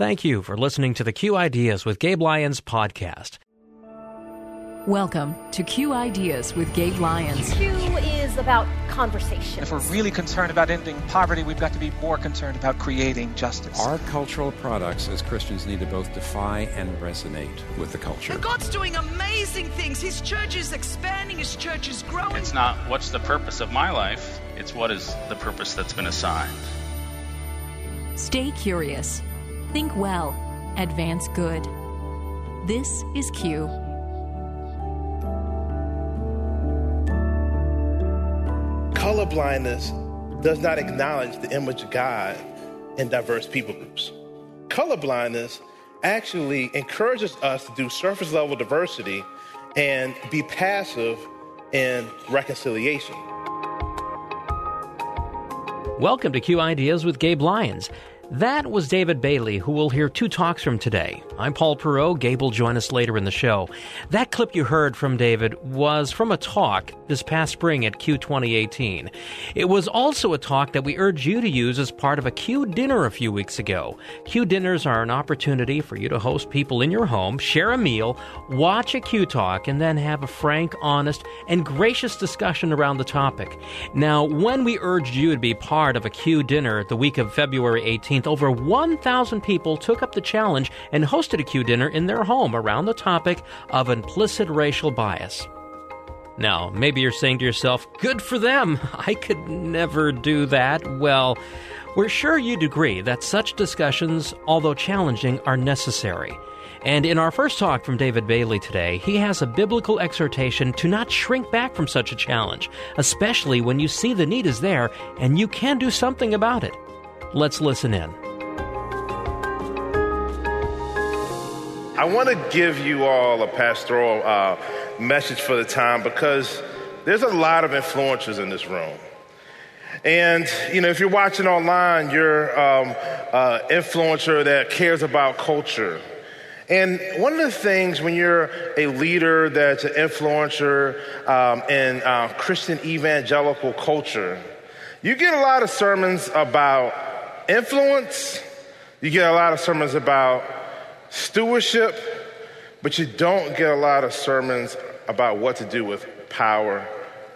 Thank you for listening to the Q Ideas with Gabe Lyons podcast. Welcome to Q Ideas with Gabe Lyons. Q is about conversation. If we're really concerned about ending poverty, we've got to be more concerned about creating justice. Our cultural products as Christians need to both defy and resonate with the culture. But God's doing amazing things. His church is expanding, His church is growing. It's not what's the purpose of my life, it's what is the purpose that's been assigned. Stay curious. Think well. Advance good. This is Q. colorblindness does not acknowledge the image of God in diverse people groups. Colorblindness actually encourages us to do surface level diversity and be passive in reconciliation. Welcome to Q Ideas with Gabe Lyons. That was David Bailey, who will hear two talks from today. I'm Paul Perot. Gabe will join us later in the show. That clip you heard from David was from a talk this past spring at Q 2018. It was also a talk that we urge you to use as part of a Q dinner a few weeks ago. Q dinners are an opportunity for you to host people in your home, share a meal, watch a Q talk, and then have a frank, honest, and gracious discussion around the topic. Now, when we urged you to be part of a Q dinner the week of February 18th, over 1,000 people took up the challenge and hosted a Q dinner in their home around the topic of implicit racial bias. Now, maybe you're saying to yourself, good for them, I could never do that. Well, we're sure you'd agree that such discussions, although challenging, are necessary. And in our first talk from David Bailey today, he has a biblical exhortation to not shrink back from such a challenge, especially when you see the need is there and you can do something about it. Let's listen in. I want to give you all a pastoral uh, message for the time because there's a lot of influencers in this room. And, you know, if you're watching online, you're um, uh, influencer that cares about culture. And one of the things when you're a leader that's an influencer um, in uh, Christian evangelical culture, you get a lot of sermons about influence, you get a lot of sermons about stewardship, but you don't get a lot of sermons about what to do with power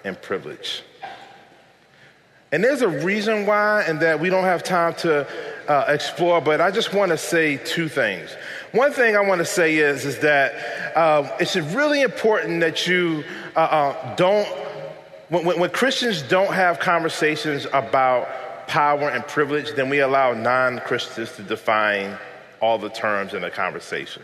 and privilege. And there's a reason why, and that we don't have time to uh, explore, but I just want to say two things. One thing I want to say is, is that uh, it's really important that you uh, uh don't, when, when Christians don't have conversations about power and privilege, then we allow non Christians to define all the terms in a conversation.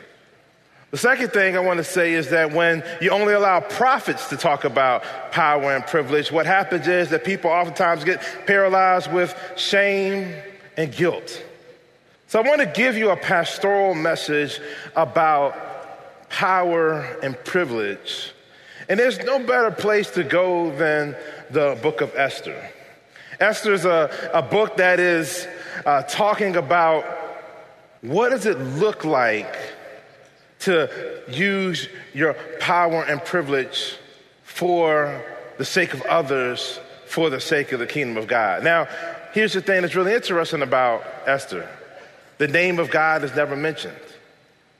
The second thing I want to say is that when you only allow prophets to talk about power and privilege, what happens is that people oftentimes get paralyzed with shame and guilt. So I want to give you a pastoral message about power and privilege. And there's no better place to go than the book of Esther. Esther is a, a book that is uh, talking about what does it look like to use your power and privilege for the sake of others, for the sake of the kingdom of God. Now, here's the thing that's really interesting about Esther the name of God is never mentioned.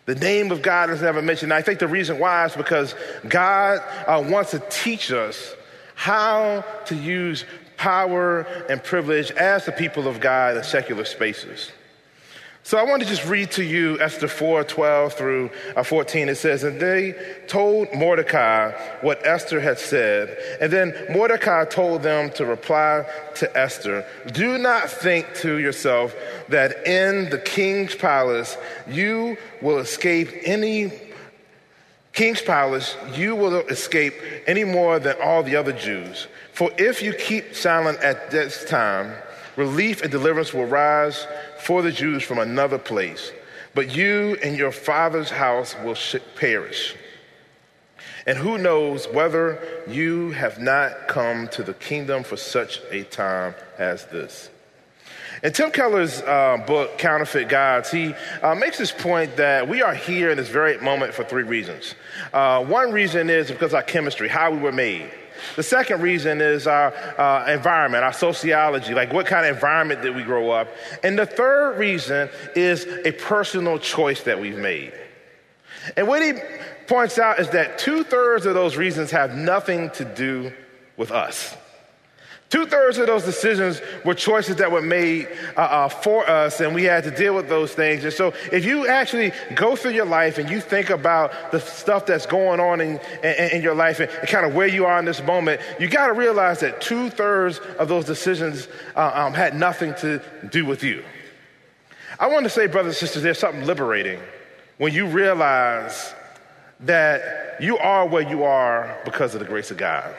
The name of God is never mentioned. I think the reason why is because God uh, wants to teach us how to use power and privilege as the people of God in secular spaces. So I want to just read to you Esther 4 12 through uh, 14. It says, And they told Mordecai what Esther had said. And then Mordecai told them to reply to Esther Do not think to yourself that in the king's palace you will escape any king's palace, you will escape any more than all the other Jews. For if you keep silent at this time, relief and deliverance will rise for the Jews from another place, but you and your father's house will perish. And who knows whether you have not come to the kingdom for such a time as this? In Tim Keller's uh, book, Counterfeit Gods, he uh, makes this point that we are here in this very moment for three reasons. Uh, one reason is because of our chemistry, how we were made. The second reason is our uh, environment, our sociology, like what kind of environment did we grow up? And the third reason is a personal choice that we've made. And what he points out is that two thirds of those reasons have nothing to do with us. Two thirds of those decisions were choices that were made uh, uh, for us, and we had to deal with those things. And so, if you actually go through your life and you think about the stuff that's going on in, in, in your life and, and, kind of where you are in this moment, you got to realize that two thirds of those decisions uh, um, had nothing to do with you. I want to say, brothers and sisters, there's something liberating when you realize that you are where you are because of the grace of God.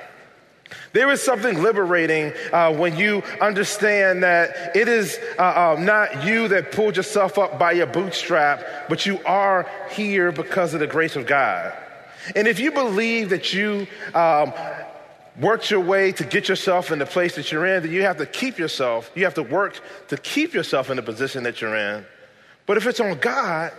There is something liberating uh, when you understand that it is uh, uh, not you that pulled yourself up by your bootstrap, but you are here because of the grace of God. And if you believe that you um, worked your way to get yourself in the place that you're in, then you have to keep yourself, you have to work to keep yourself in the position that you're in. But if it's on God,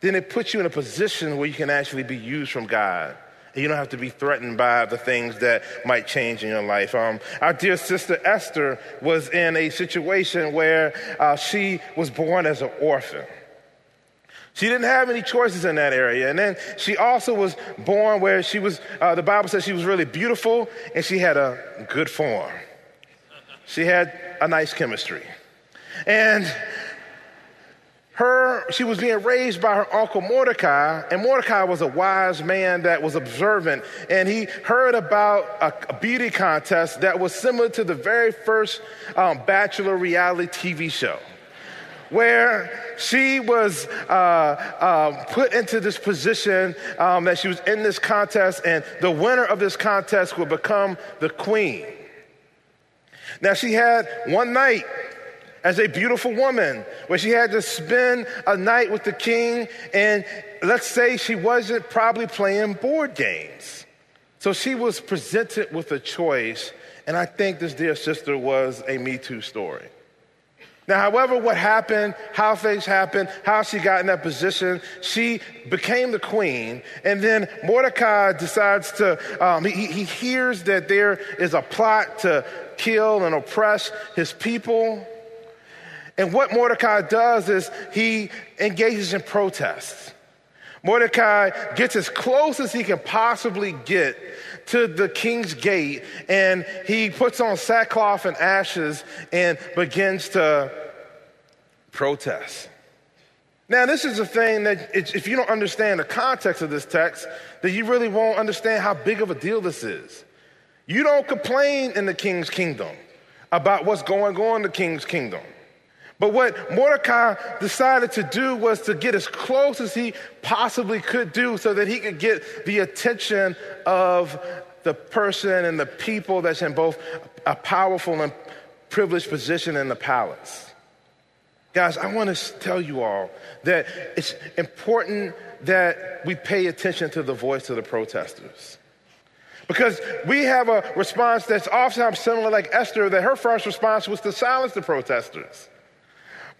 then it puts you in a position where you can actually be used from God. You don't have to be threatened by the things that might change in your life. Um, our dear sister Esther was in a situation where uh, she was born as an orphan. She didn't have any choices in that area. And then she also was born where she was, uh, the Bible says she was really beautiful and she had a good form. She had a nice chemistry. And her, she was being raised by her uncle Mordecai, and Mordecai was a wise man that was observant, and he heard about a, a beauty contest that was similar to the very first um, Bachelor reality TV show, where she was uh, uh, put into this position um, that she was in this contest, and the winner of this contest would become the queen. Now, she had one night as a beautiful woman, where she had to spend a night with the king, and let's say she wasn't probably playing board games. So she was presented with a choice, and I think this dear sister was a Me Too story. Now, however, what happened, how things happened, how she got in that position, she became the queen. And then Mordecai decides to, um, he, he hears that there is a plot to kill and oppress his people. And what Mordecai does is he engages in protests. Mordecai gets as close as he can possibly get to the king's gate and he puts on sackcloth and ashes and begins to protest. Now, this is a thing that if you don't understand the context of this text, then you really won't understand how big of a deal this is. You don't complain in the king's kingdom about what's going on in the king's kingdom. But what Mordecai decided to do was to get as close as he possibly could do so that he could get the attention of the person and the people that's in both a powerful and privileged position in the palace. Guys, I want to tell you all that it's important that we pay attention to the voice of the protesters. Because we have a response that's oftentimes similar, like Esther, that her first response was to silence the protesters.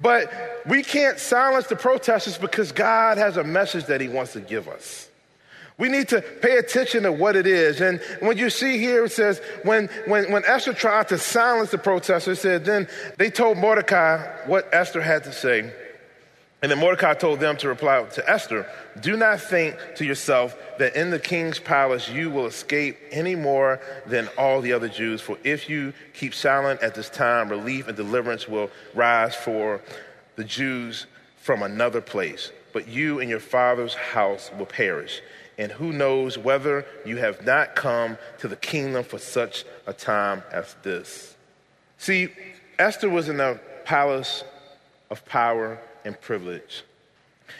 But we can't silence the protesters because God has a message that He wants to give us. We need to pay attention to what it is. And when you see here, it says, when, when, when Esther tried to silence the protesters, it said, then they told Mordecai what Esther had to say. And then Mordecai told them to reply to Esther, Do not think to yourself that in the king's palace you will escape any more than all the other Jews. For if you keep silent at this time, relief and deliverance will rise for the Jews from another place. But you and your father's house will perish. And who knows whether you have not come to the kingdom for such a time as this. See, Esther was in the palace of power and privilege.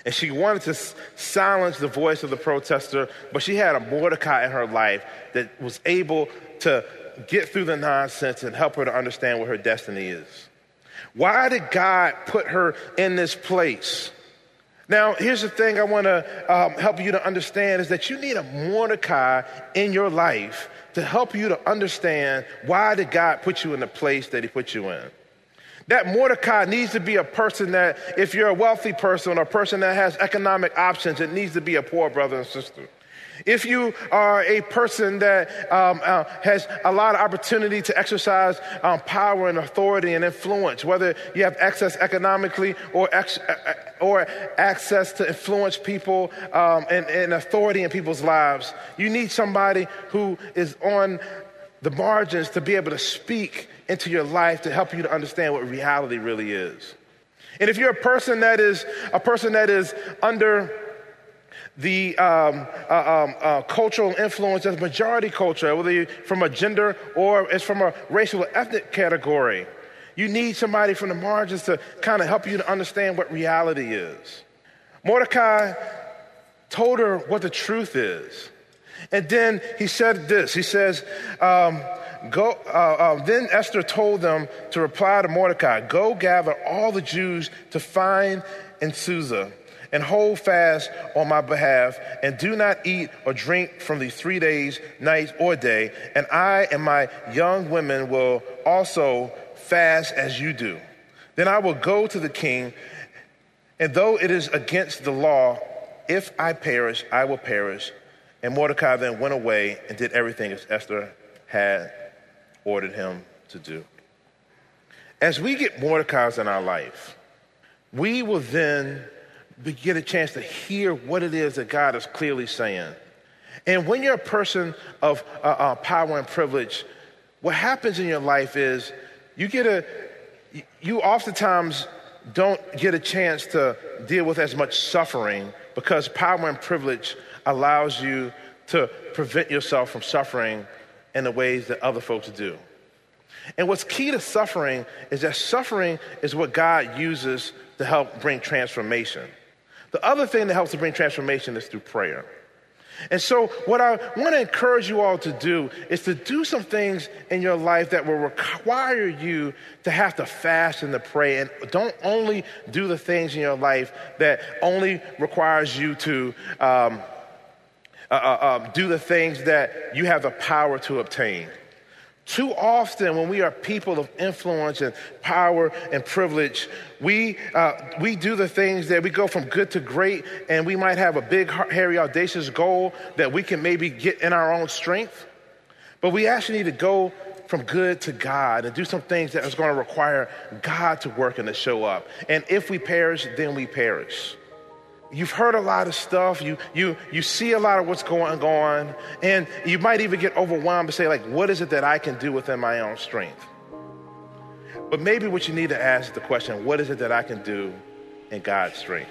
And she wanted to silence the voice of the protester, but she had a Mordecai in her life that was able to get through the nonsense and help her to understand what her destiny is. Why did God put her in this place? Now, here's the thing I want to um, help you to understand is that you need a Mordecai in your life to help you to understand why did God put you in the place that he put you in. That Mordecai needs to be a person that, if you're a wealthy person or a person that has economic options, it needs to be a poor brother and sister. If you are a person that um, uh, has a lot of opportunity to exercise um, power and authority and influence, whether you have access economically or, ex- uh, uh, or access to influence people um, and, and authority in people's lives, you need somebody who is on the margins to be able to speak into your life to help you to understand what reality really is. And if you're a person that is a person that is under the um, uh, um, uh, cultural influence as majority culture, whether you're from a gender or it's from a racial or ethnic category. You need somebody from the margins to kind of help you to understand what reality is. Mordecai told her what the truth is. And then he said this He says, um, Go, uh, uh, then Esther told them to reply to Mordecai Go gather all the Jews to find in Susa and hold fast on my behalf, and do not eat or drink from these three days, night or day. And I and my young women will also fast as you do. Then I will go to the king, and though it is against the law, if I perish, I will perish. And Mordecai then went away and did everything as Esther had ordered him to do. As we get Mordecai's in our life, we will then get a chance to hear what it is that God is clearly saying. And when you're a person of uh, uh, power and privilege, what happens in your life is you get a, you oftentimes don't get a chance to deal with as much suffering because power and privilege allows you to prevent yourself from suffering in the ways that other folks do. And what's key to suffering is that suffering is what God uses to help bring transformation. The other thing that helps to bring transformation is through prayer. And so, what I want to encourage you all to do is to do some things in your life that will require you to have to fast and to pray. And don't only do the things in your life that only requires you to um, uh, uh, um, do the things that you have the power to obtain. Too often, when we are people of influence and power and privilege, we, uh, we do the things that we go from good to great, and we might have a big, hairy, audacious goal that we can maybe get in our own strength. But we actually need to go from good to God and do some things that is going to require God to work and to show up. And if we perish, then we perish you've heard a lot of stuff. You you you see a lot of what's going on and you might even get overwhelmed and say like what is it that i can do within my own strength? But maybe what you need to ask is the question what is it that i can do in god's strength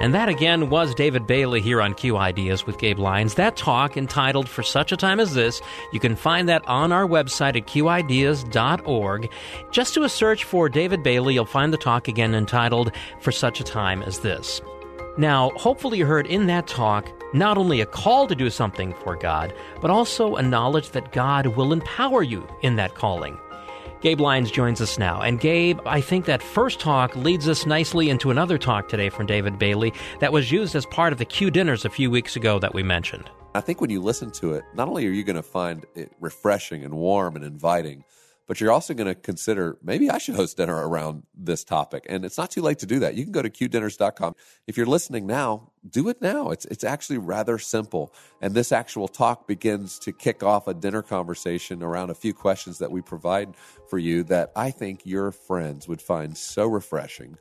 And that again was David Bailey here on Q Ideas with Gabe Lyons. That talk entitled For Such a Time as This, you can find that on our website at qideas.org. Just do a search for David Bailey, you'll find the talk again entitled For Such a Time as This. Now, hopefully, you heard in that talk not only a call to do something for God, but also a knowledge that God will empower you in that calling. Gabe Lyons joins us now. And Gabe, I think that first talk leads us nicely into another talk today from David Bailey that was used as part of the Q dinners a few weeks ago that we mentioned. I think when you listen to it, not only are you going to find it refreshing and warm and inviting, but you're also going to consider maybe I should host dinner around this topic. And it's not too late to do that. You can go to qdinners.com. If you're listening now, do it now. It's it's actually rather simple. And this actual talk begins to kick off a dinner conversation around a few questions that we provide for you that I think your friends would find so refreshing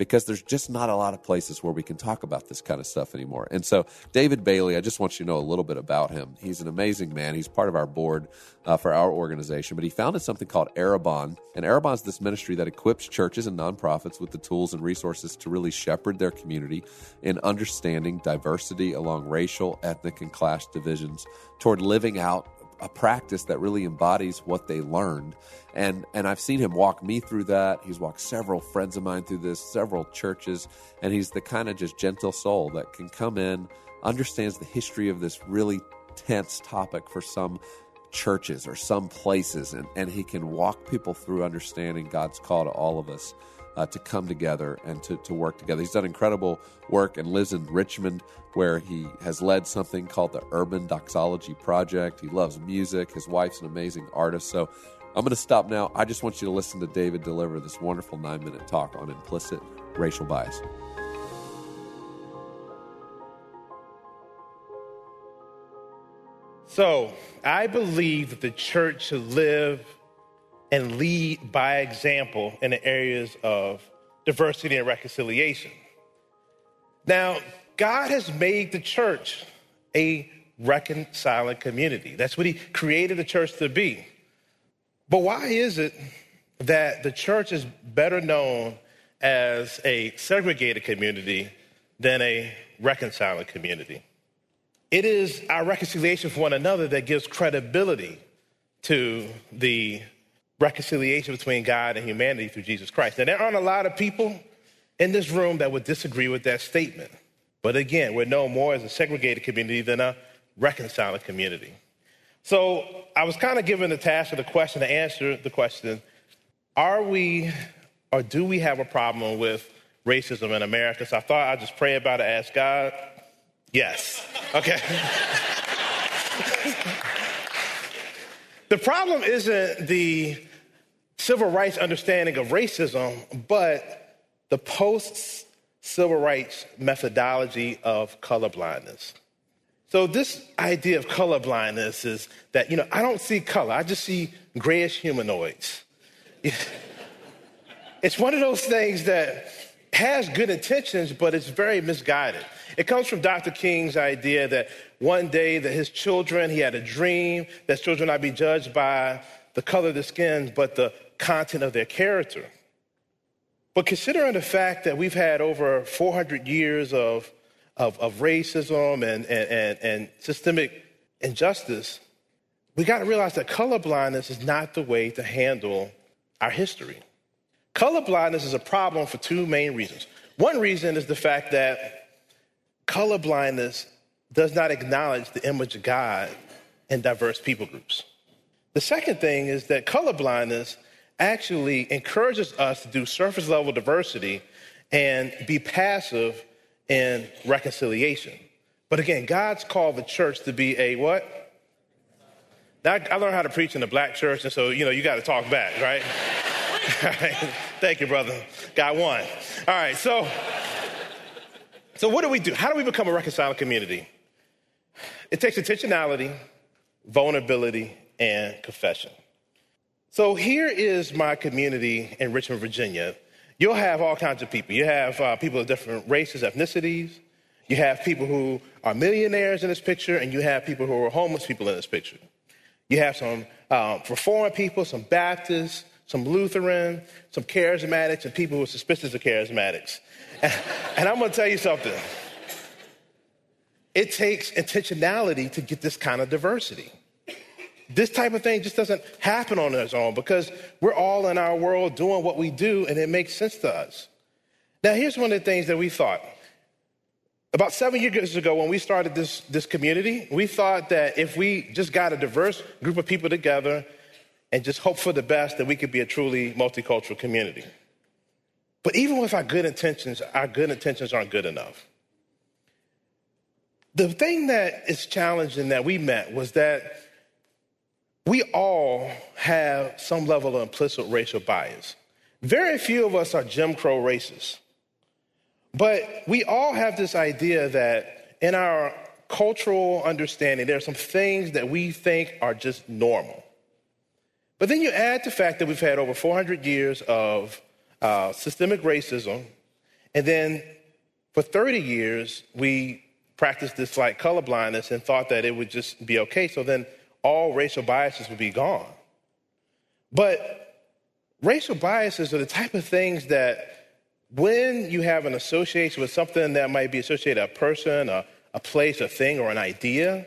because there's just not a lot of places where we can talk about this kind of stuff anymore. And so, David Bailey, I just want you to know a little bit about him. He's an amazing man. He's part of our board uh, for our organization, but he founded something called Arrabon. And Arrabon is this ministry that equips churches and nonprofits with the tools and resources to really shepherd their community in understanding diversity along racial, ethnic, and class divisions toward living out a practice that really embodies what they learned. And and I've seen him walk me through that. He's walked several friends of mine through this, several churches, and he's the kind of just gentle soul that can come in, understands the history of this really tense topic for some churches or some places, and, and he can walk people through understanding God's call to all of us uh, to come together and to, to work together. He's done incredible work and lives in Richmond, where he has led something called the Urban Doxology Project. He loves music. His wife's an amazing artist. So, I'm going to stop now. I just want you to listen to David deliver this wonderful nine minute talk on implicit racial bias. So, I believe that the church should live and lead by example in the areas of diversity and reconciliation. Now, God has made the church a reconciling community. That's what He created the church to be. But why is it that the church is better known as a segregated community than a reconciling community? It is our reconciliation for one another that gives credibility to the reconciliation between God and humanity through Jesus Christ. Now, there aren't a lot of people in this room that would disagree with that statement. But again, we're known more as a segregated community than a reconciled community. So I was kind of given the task of the question to answer the question Are we or do we have a problem with racism in America? So I thought I'd just pray about it, ask God. Yes. Okay. the problem isn't the civil rights understanding of racism, but the post civil rights methodology of colorblindness. So, this idea of colorblindness is that, you know, I don't see color, I just see grayish humanoids. It's one of those things that has good intentions, but it's very misguided. It comes from Dr. King's idea that one day that his children, he had a dream that children not be judged by the color of their skin, but the content of their character. But considering the fact that we've had over 400 years of, of, of racism and, and, and, and systemic injustice, we got to realize that colorblindness is not the way to handle our history. Colorblindness is a problem for two main reasons. One reason is the fact that colorblindness does not acknowledge the image of God in diverse people groups. The second thing is that colorblindness actually encourages us to do surface level diversity and be passive in reconciliation. But again, God's called the church to be a what? Now, I learned how to preach in the black church, and so, you know, you got to talk back, right? Thank you, brother. Got one. All right, so, so what do we do? How do we become a reconciling community? It takes intentionality, vulnerability, and confession. So here is my community in Richmond, Virginia. You'll have all kinds of people. You have uh, people of different races, ethnicities. You have people who are millionaires in this picture, and you have people who are homeless people in this picture. You have some um, reform people, some Baptists, some Lutheran, some charismatics, and people who are suspicious of charismatics. And, and I'm going to tell you something. It takes intentionality to get this kind of diversity. This type of thing just doesn't happen on its own because we're all in our world doing what we do and it makes sense to us. Now, here's one of the things that we thought. About seven years ago, when we started this, this community, we thought that if we just got a diverse group of people together and just hope for the best, that we could be a truly multicultural community. But even with our good intentions, our good intentions aren't good enough. The thing that is challenging that we met was that we all have some level of implicit racial bias. Very few of us are Jim Crow racists. But we all have this idea that in our cultural understanding, there are some things that we think are just normal. But then you add the fact that we've had over 400 years of uh, systemic racism, and then for 30 years, we practiced this like colorblindness and thought that it would just be okay. So then all racial biases would be gone. But racial biases are the type of things that when you have an association with something that might be associated a person, a, a place, a thing, or an idea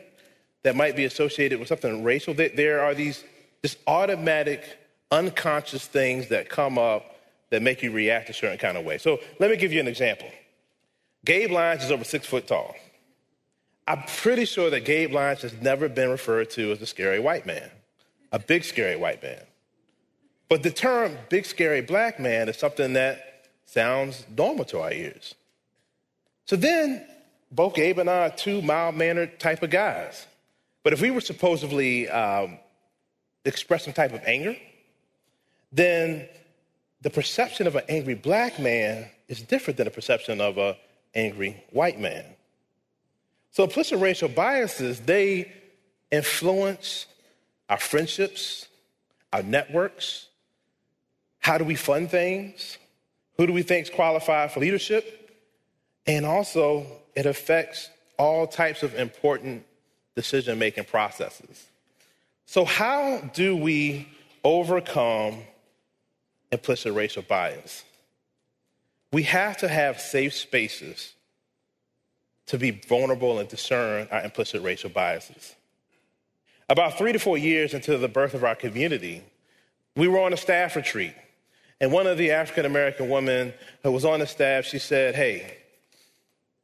that might be associated with something racial, there are these just automatic, unconscious things that come up that make you react a certain kind of way. So let me give you an example. Gabe Lyons is over six foot tall. I'm pretty sure that Gabe Lyons has never been referred to as a scary white man, a big scary white man. But the term big scary black man is something that sounds normal to our ears. So then, both Gabe and I are two mild mannered type of guys. But if we were supposedly um, express some type of anger then the perception of an angry black man is different than the perception of an angry white man. So implicit racial biases, they influence our friendships, our networks. How do we fund things? Who do we think qualify for leadership? And also, it affects all types of important decision making processes. So, how do we overcome implicit racial bias? We have to have safe spaces to be vulnerable and discern our implicit racial biases. About three to four years into the birth of our community, we were on a staff retreat. And one of the African American women who was on the staff, she said, Hey,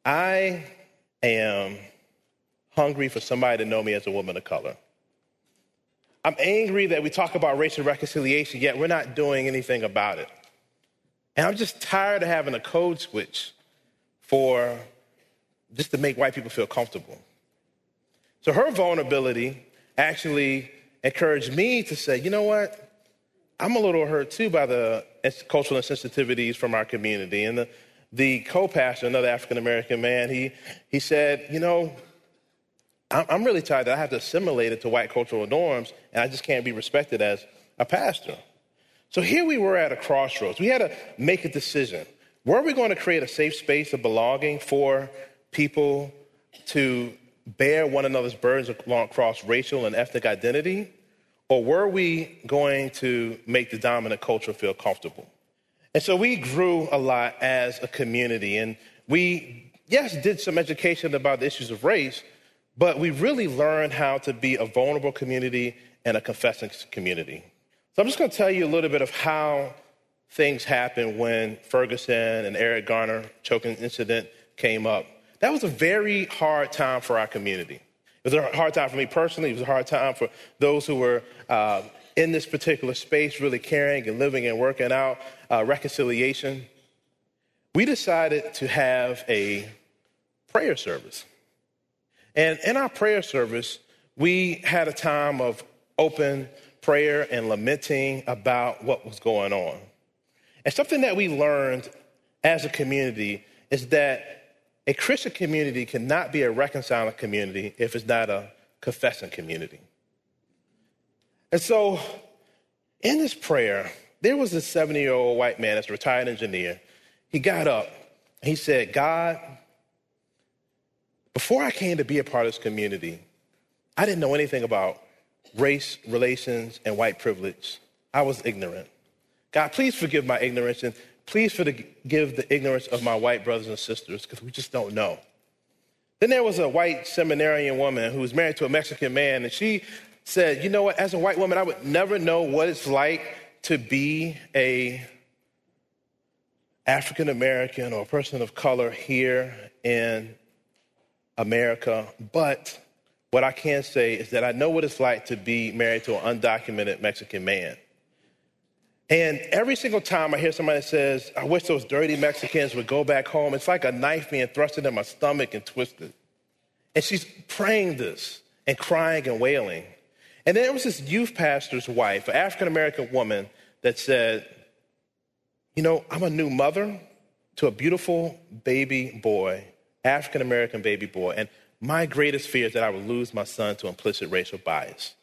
I am hungry for somebody to know me as a woman of color. I'm angry that we talk about racial reconciliation, yet we're not doing anything about it. And I'm just tired of having a code switch for just to make white people feel comfortable. So her vulnerability actually encouraged me to say, you know what? I'm a little hurt too by the cultural insensitivities from our community. And the, the co-pastor, another African American man, he, he said, you know, I'm really tired that I have to assimilate it to white cultural norms and I just can't be respected as a pastor. So here we were at a crossroads. We had to make a decision. Were we going to create a safe space of belonging for people to bear one another's burdens across racial and ethnic identity? Or were we going to make the dominant culture feel comfortable? And so we grew a lot as a community. And we, yes, did some education about the issues of race, but we really learned how to be a vulnerable community and a confessing community. So I'm just going to tell you a little bit of how things happened when Ferguson and Eric Garner choking incident came up. That was a very hard time for our community. It was a hard time for me personally. It was a hard time for those who were uh, in this particular space, really caring and living and working out uh, reconciliation. We decided to have a prayer service. And in our prayer service, we had a time of open prayer and lamenting about what was going on. And something that we learned as a community is that a Christian community cannot be a reconciling community if it's not a confessing community. And so, in this prayer, there was a 70 year old white man that's a retired engineer. He got up he said, God, before I came to be a part of this community, I didn't know anything about race, relations, and white privilege. I was ignorant. God, please forgive my ignorance and please forgive the ignorance of my white brothers and sisters because we just don't know. Then there was a white seminarian woman who was married to a Mexican man, and she said, You know what, as a white woman, I would never know what it's like to be a African American or a person of color here in America, but what I can say is that I know what it's like to be married to an undocumented Mexican man. And every single time I hear somebody says, I wish those dirty Mexicans would go back home, it's like a knife being thrust into my stomach and twisted. And she's praying this and crying and wailing. And then there was this youth pastor's wife, an African American woman, that said, You know, I'm a new mother to a beautiful baby boy African American baby boy. And my greatest fear is that I would lose my son to implicit racial bias.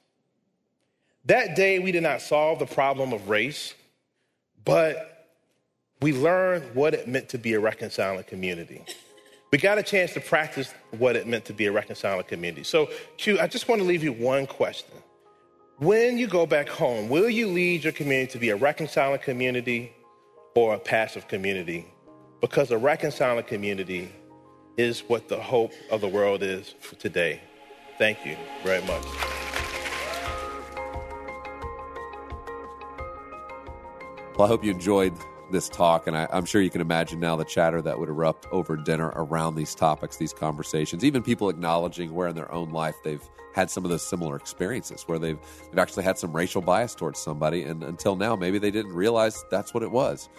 That day, we did not solve the problem of race, but we learned what it meant to be a reconciling community. We got a chance to practice what it meant to be a reconciling community. So, Q, I just want to leave you one question. When you go back home, will you lead your community to be a reconciling community or a passive community? Because a reconciling community is what the hope of the world is for today. Thank you very much. Well, I hope you enjoyed this talk, and I, am sure you can imagine now the chatter that would erupt over dinner around these topics, these conversations. Even people acknowledging where in their own life they've had some of those similar experiences, where they've they've actually had some racial bias towards somebody, and until now, maybe they didn't realize that's what it was.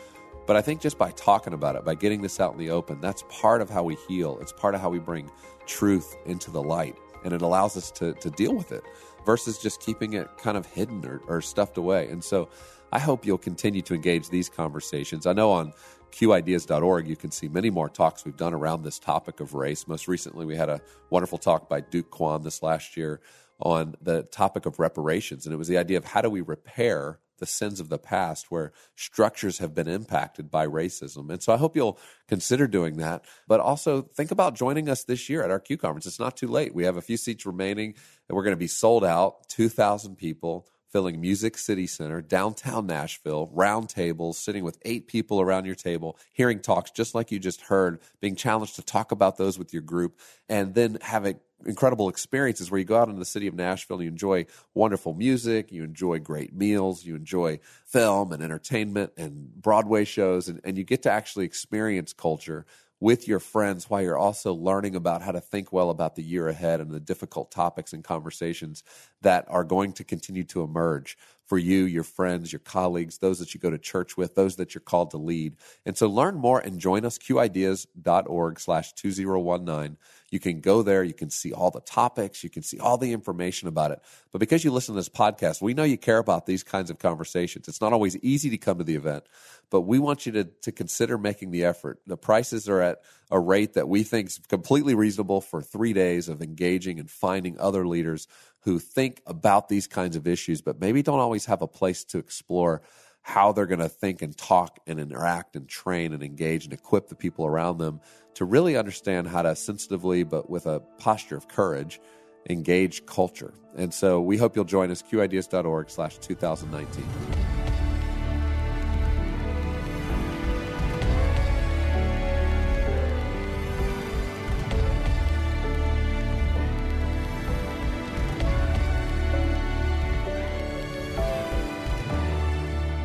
But I think just by talking about it, by getting this out in the open, that's part of how we heal. It's part of how we bring truth into the light. And it allows us to, to deal with it versus just keeping it kind of hidden or, or stuffed away. And so I hope you'll continue to engage these conversations. I know on QIdeas.org, you can see many more talks we've done around this topic of race. Most recently, we had a wonderful talk by Duke Kwon this last year on the topic of reparations. And it was the idea of how do we repair the sins of the past where structures have been impacted by racism. And so I hope you'll consider doing that. But also think about joining us this year at our Q conference. It's not too late. We have a few seats remaining and we're going to be sold out, 2,000 people filling Music City Center, downtown Nashville, round tables, sitting with eight people around your table, hearing talks just like you just heard, being challenged to talk about those with your group, and then having incredible experiences where you go out into the city of Nashville and you enjoy wonderful music, you enjoy great meals, you enjoy film and entertainment and Broadway shows, and, and you get to actually experience culture with your friends while you're also learning about how to think well about the year ahead and the difficult topics and conversations that are going to continue to emerge for you, your friends, your colleagues, those that you go to church with, those that you're called to lead. And so learn more and join us, qideas.org slash 2019. You can go there. You can see all the topics. You can see all the information about it. But because you listen to this podcast, we know you care about these kinds of conversations. It's not always easy to come to the event, but we want you to, to consider making the effort. The prices are at a rate that we think is completely reasonable for three days of engaging and finding other leaders who think about these kinds of issues, but maybe don't always have a place to explore how they're going to think and talk and interact and train and engage and equip the people around them to really understand how to sensitively, but with a posture of courage, engage culture. And so we hope you'll join us, qideas.org slash 2019.